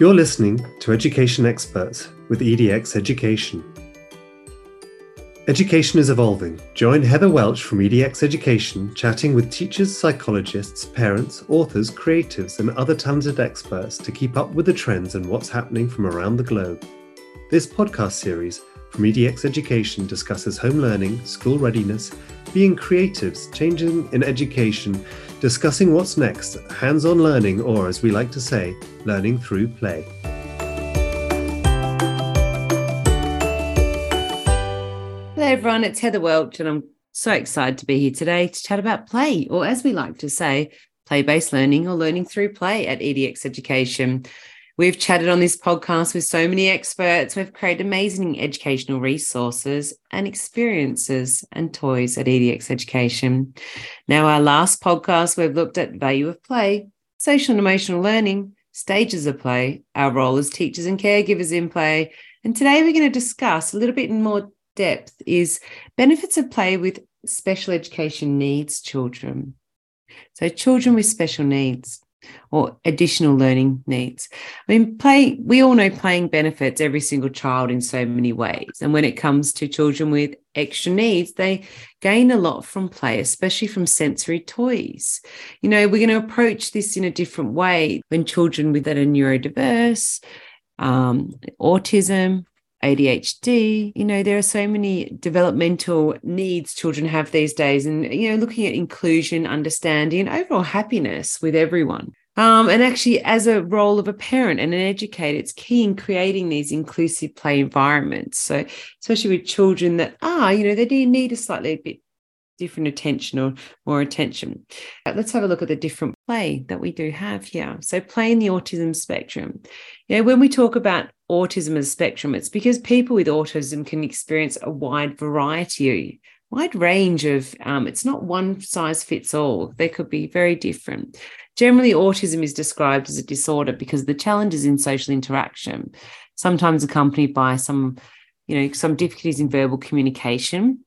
You're listening to Education Experts with EDX Education. Education is evolving. Join Heather Welch from EDX Education chatting with teachers, psychologists, parents, authors, creatives, and other talented experts to keep up with the trends and what's happening from around the globe. This podcast series from EDX Education discusses home learning, school readiness, being creatives, changing in education, discussing what's next, hands on learning, or as we like to say, learning through play. Hello, everyone. It's Heather Welch, and I'm so excited to be here today to chat about play, or as we like to say, play based learning or learning through play at EDX Education. We've chatted on this podcast with so many experts. We've created amazing educational resources and experiences and toys at EDX Education. Now, our last podcast, we've looked at value of play, social and emotional learning, stages of play, our role as teachers and caregivers in play. And today we're going to discuss a little bit in more depth is benefits of play with special education needs children. So, children with special needs or additional learning needs. I mean, play, we all know playing benefits every single child in so many ways. And when it comes to children with extra needs, they gain a lot from play, especially from sensory toys. You know, we're going to approach this in a different way when children with that are neurodiverse, um, autism, ADHD. You know, there are so many developmental needs children have these days, and, you know, looking at inclusion, understanding, and overall happiness with everyone. Um, and actually, as a role of a parent and an educator, it's key in creating these inclusive play environments. So, especially with children that are, you know, they need a slightly bit different attention or more attention. Let's have a look at the different play that we do have here. So, play in the autism spectrum. You know, when we talk about autism as spectrum, it's because people with autism can experience a wide variety, wide range of, um, it's not one size fits all. They could be very different. Generally, autism is described as a disorder because the challenges in social interaction, sometimes accompanied by some, you know, some difficulties in verbal communication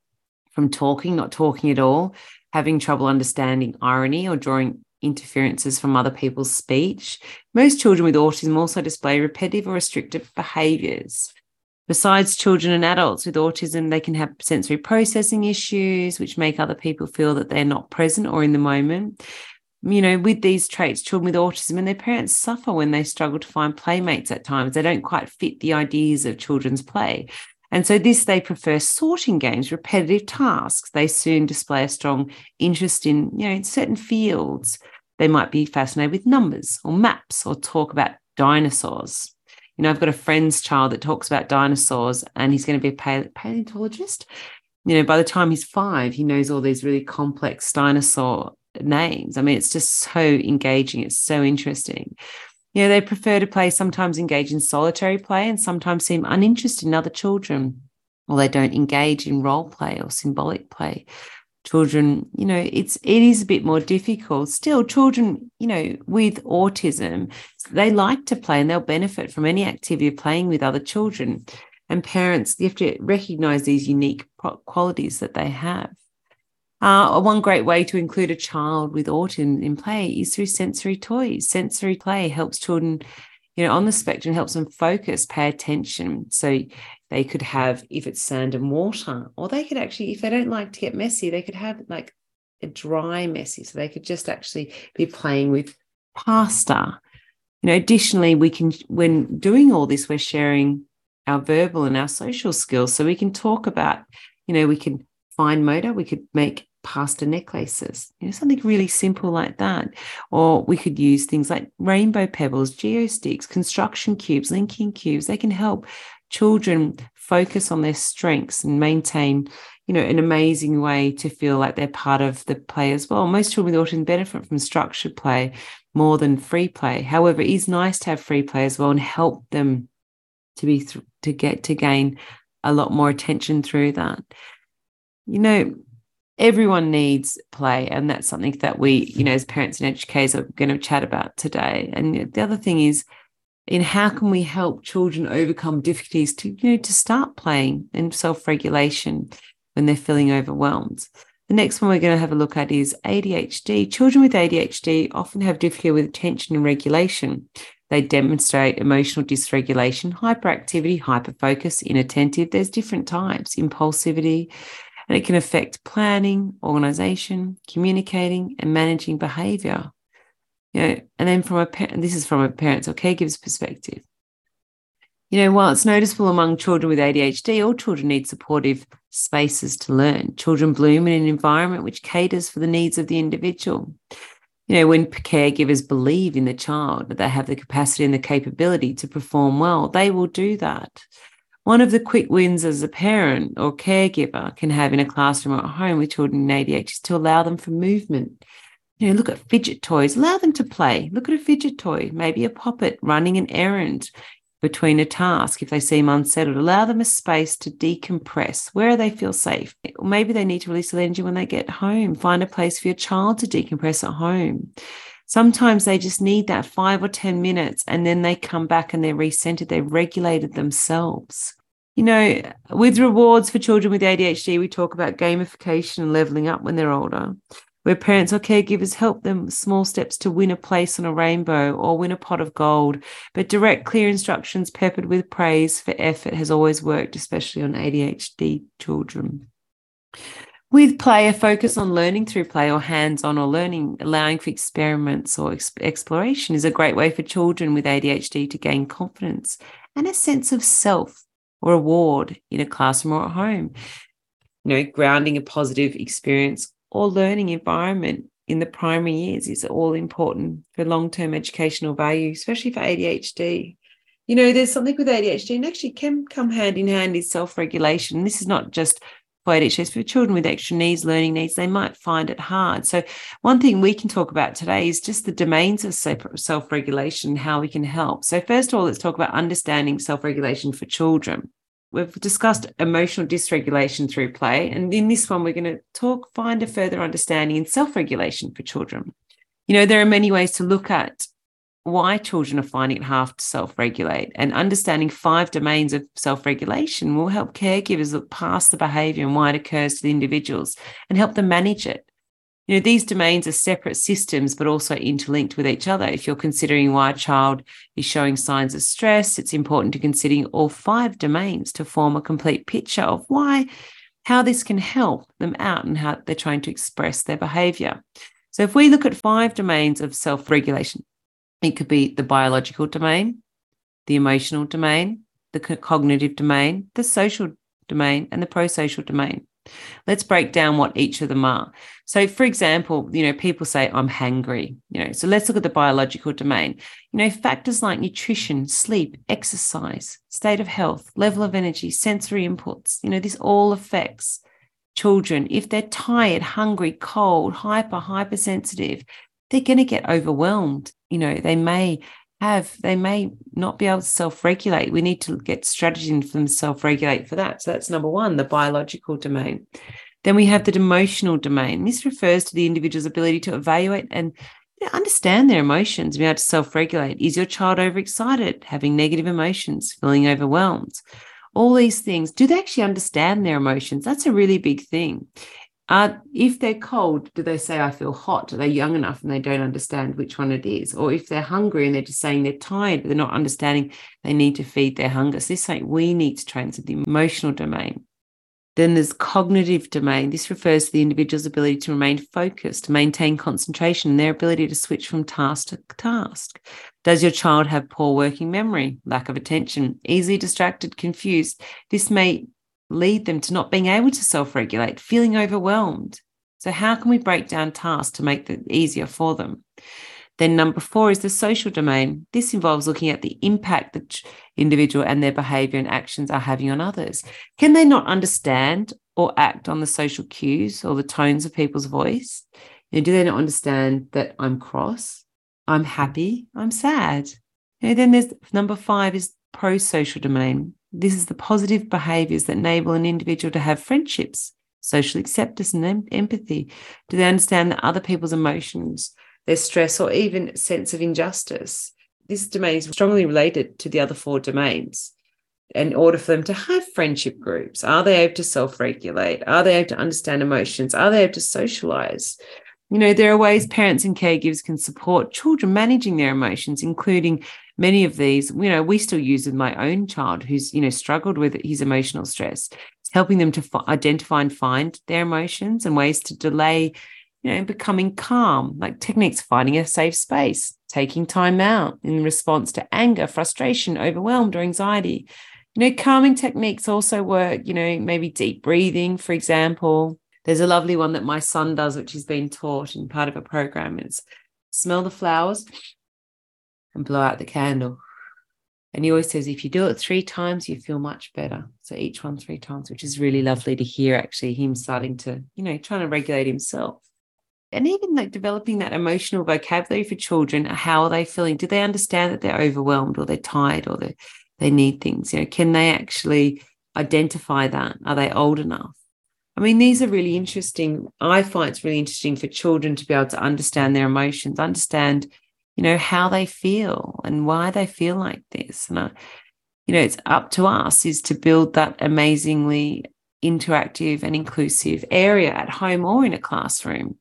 from talking, not talking at all, having trouble understanding irony or drawing interferences from other people's speech. Most children with autism also display repetitive or restrictive behaviors. Besides children and adults with autism, they can have sensory processing issues, which make other people feel that they're not present or in the moment. You know, with these traits, children with autism and their parents suffer when they struggle to find playmates at times. They don't quite fit the ideas of children's play. And so, this they prefer sorting games, repetitive tasks. They soon display a strong interest in, you know, in certain fields. They might be fascinated with numbers or maps or talk about dinosaurs. You know, I've got a friend's child that talks about dinosaurs and he's going to be a paleontologist. You know, by the time he's five, he knows all these really complex dinosaur names. I mean, it's just so engaging. It's so interesting. You know, they prefer to play, sometimes engage in solitary play and sometimes seem uninterested in other children, or they don't engage in role play or symbolic play. Children, you know, it's it is a bit more difficult. Still, children, you know, with autism, they like to play and they'll benefit from any activity of playing with other children. And parents, you have to recognize these unique qualities that they have. Uh, one great way to include a child with autism in play is through sensory toys. Sensory play helps children, you know, on the spectrum, helps them focus, pay attention. So they could have, if it's sand and water, or they could actually, if they don't like to get messy, they could have like a dry messy. So they could just actually be playing with pasta. You know, additionally, we can, when doing all this, we're sharing our verbal and our social skills. So we can talk about, you know, we can fine motor, we could make pasta necklaces, you know, something really simple like that. Or we could use things like rainbow pebbles, geosticks, construction cubes, linking cubes. They can help children focus on their strengths and maintain, you know, an amazing way to feel like they're part of the play as well. Most children with autism benefit from structured play more than free play. However, it is nice to have free play as well and help them to be th- to get to gain a lot more attention through that. You know, everyone needs play and that's something that we you know as parents and educators are going to chat about today and the other thing is in how can we help children overcome difficulties to you know to start playing and self-regulation when they're feeling overwhelmed the next one we're going to have a look at is ADHD. Children with ADHD often have difficulty with attention and regulation. They demonstrate emotional dysregulation, hyperactivity, hyperfocus, inattentive. There's different types, impulsivity, and it can affect planning, organization, communicating, and managing behavior. You know, and then from a parent, this is from a parent's or caregiver's perspective. You know, while it's noticeable among children with ADHD, all children need supportive spaces to learn. Children bloom in an environment which caters for the needs of the individual. You know, when caregivers believe in the child that they have the capacity and the capability to perform well, they will do that. One of the quick wins as a parent or caregiver can have in a classroom or at home with children in ADHD is to allow them for movement. You know, look at fidget toys, allow them to play. Look at a fidget toy, maybe a poppet running an errand between a task if they seem unsettled. Allow them a space to decompress where they feel safe. Maybe they need to release the energy when they get home. Find a place for your child to decompress at home. Sometimes they just need that five or 10 minutes and then they come back and they're recentered, they've regulated themselves. You know, with rewards for children with ADHD, we talk about gamification and leveling up when they're older, where parents or caregivers help them with small steps to win a place on a rainbow or win a pot of gold. But direct, clear instructions peppered with praise for effort has always worked, especially on ADHD children. With play, a focus on learning through play or hands on or learning, allowing for experiments or ex- exploration is a great way for children with ADHD to gain confidence and a sense of self or reward in a classroom or at home. You know, grounding a positive experience or learning environment in the primary years is all important for long term educational value, especially for ADHD. You know, there's something with ADHD and actually can come hand in hand is self regulation. This is not just For children with extra needs, learning needs, they might find it hard. So, one thing we can talk about today is just the domains of self regulation how we can help. So, first of all, let's talk about understanding self regulation for children. We've discussed emotional dysregulation through play. And in this one, we're going to talk, find a further understanding in self regulation for children. You know, there are many ways to look at why children are finding it hard to self regulate. And understanding five domains of self regulation will help caregivers look past the behavior and why it occurs to the individuals and help them manage it. You know, these domains are separate systems, but also interlinked with each other. If you're considering why a child is showing signs of stress, it's important to consider all five domains to form a complete picture of why, how this can help them out and how they're trying to express their behavior. So, if we look at five domains of self regulation, it could be the biological domain, the emotional domain, the cognitive domain, the social domain, and the pro social domain. Let's break down what each of them are. So, for example, you know, people say, I'm hangry, you know, so let's look at the biological domain. You know, factors like nutrition, sleep, exercise, state of health, level of energy, sensory inputs, you know, this all affects children. If they're tired, hungry, cold, hyper, hypersensitive, they're going to get overwhelmed. You know, they may have, they may not be able to self regulate. We need to get strategy for them to self regulate for that. So that's number one, the biological domain. Then we have the emotional domain. This refers to the individual's ability to evaluate and understand their emotions, be able to self regulate. Is your child overexcited, having negative emotions, feeling overwhelmed? All these things, do they actually understand their emotions? That's a really big thing. Uh, if they're cold, do they say, I feel hot? Are they young enough and they don't understand which one it is? Or if they're hungry and they're just saying they're tired, but they're not understanding they need to feed their hunger. So this is something we need to train to the emotional domain. Then there's cognitive domain. This refers to the individual's ability to remain focused, to maintain concentration, and their ability to switch from task to task. Does your child have poor working memory, lack of attention, easily distracted, confused? This may lead them to not being able to self regulate, feeling overwhelmed. So, how can we break down tasks to make it easier for them? Then, number four is the social domain. This involves looking at the impact that individual and their behavior and actions are having on others. Can they not understand or act on the social cues or the tones of people's voice? You know, do they not understand that I'm cross, I'm happy, I'm sad? You know, then there's number five is pro social domain. This is the positive behaviors that enable an individual to have friendships, social acceptance, and em- empathy. Do they understand that other people's emotions, their stress, or even sense of injustice? This domain is strongly related to the other four domains. In order for them to have friendship groups, are they able to self regulate? Are they able to understand emotions? Are they able to socialize? You know, there are ways parents and caregivers can support children managing their emotions, including many of these, you know, we still use with my own child who's, you know, struggled with his emotional stress. It's helping them to f- identify and find their emotions and ways to delay, you know, becoming calm, like techniques finding a safe space, taking time out in response to anger, frustration, overwhelmed, or anxiety. You know, calming techniques also work, you know, maybe deep breathing, for example. There's a lovely one that my son does, which he's been taught in part of a program. It's smell the flowers and blow out the candle. And he always says, if you do it three times, you feel much better. So each one three times, which is really lovely to hear actually him starting to, you know, trying to regulate himself. And even like developing that emotional vocabulary for children. How are they feeling? Do they understand that they're overwhelmed or they're tired or they they need things? You know, can they actually identify that? Are they old enough? I mean, these are really interesting. I find it's really interesting for children to be able to understand their emotions, understand you know, how they feel and why they feel like this. And, I, you know, it's up to us is to build that amazingly interactive and inclusive area at home or in a classroom.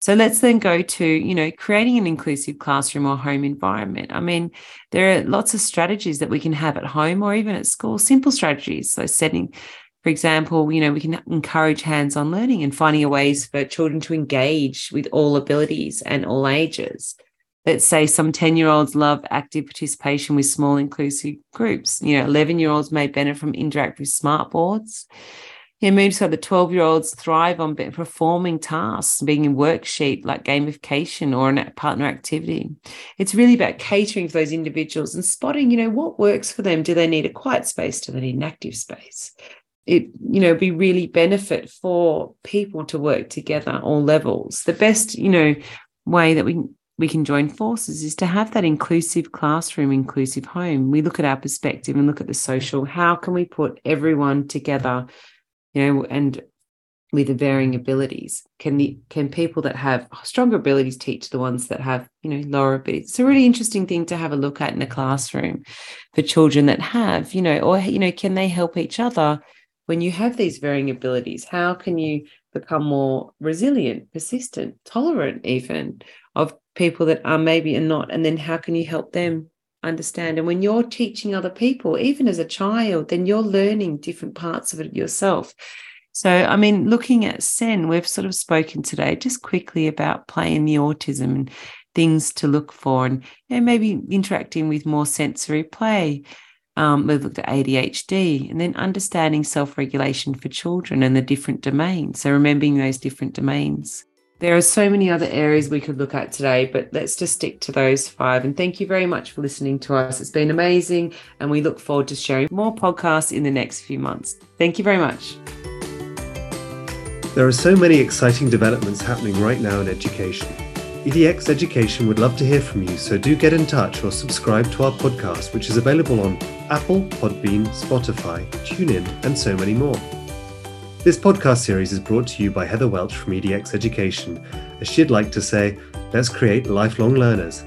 So let's then go to, you know, creating an inclusive classroom or home environment. I mean, there are lots of strategies that we can have at home or even at school, simple strategies. So setting, for example, you know, we can encourage hands-on learning and finding ways for children to engage with all abilities and all ages let's say some 10 year olds love active participation with small inclusive groups. You know, 11 year olds may benefit from interactive smart boards. Yeah, maybe so the 12 year olds thrive on performing tasks, being in worksheet like gamification or a partner activity. It's really about catering for those individuals and spotting, you know, what works for them. Do they need a quiet space? Do they need an active space? It, you know, be really benefit for people to work together all levels. The best, you know, way that we we can join forces is to have that inclusive classroom, inclusive home. We look at our perspective and look at the social. How can we put everyone together, you know, and with the varying abilities? Can the can people that have stronger abilities teach the ones that have, you know, lower abilities? It's a really interesting thing to have a look at in a classroom for children that have, you know, or you know, can they help each other when you have these varying abilities? How can you become more resilient, persistent, tolerant, even of people that are maybe and not and then how can you help them understand and when you're teaching other people even as a child then you're learning different parts of it yourself so i mean looking at sen we've sort of spoken today just quickly about playing the autism and things to look for and you know, maybe interacting with more sensory play um, we've looked at ADHD and then understanding self regulation for children and the different domains. So, remembering those different domains. There are so many other areas we could look at today, but let's just stick to those five. And thank you very much for listening to us. It's been amazing. And we look forward to sharing more podcasts in the next few months. Thank you very much. There are so many exciting developments happening right now in education. EDX Education would love to hear from you, so do get in touch or subscribe to our podcast, which is available on Apple, Podbean, Spotify, TuneIn, and so many more. This podcast series is brought to you by Heather Welch from EDX Education, as she'd like to say, let's create lifelong learners.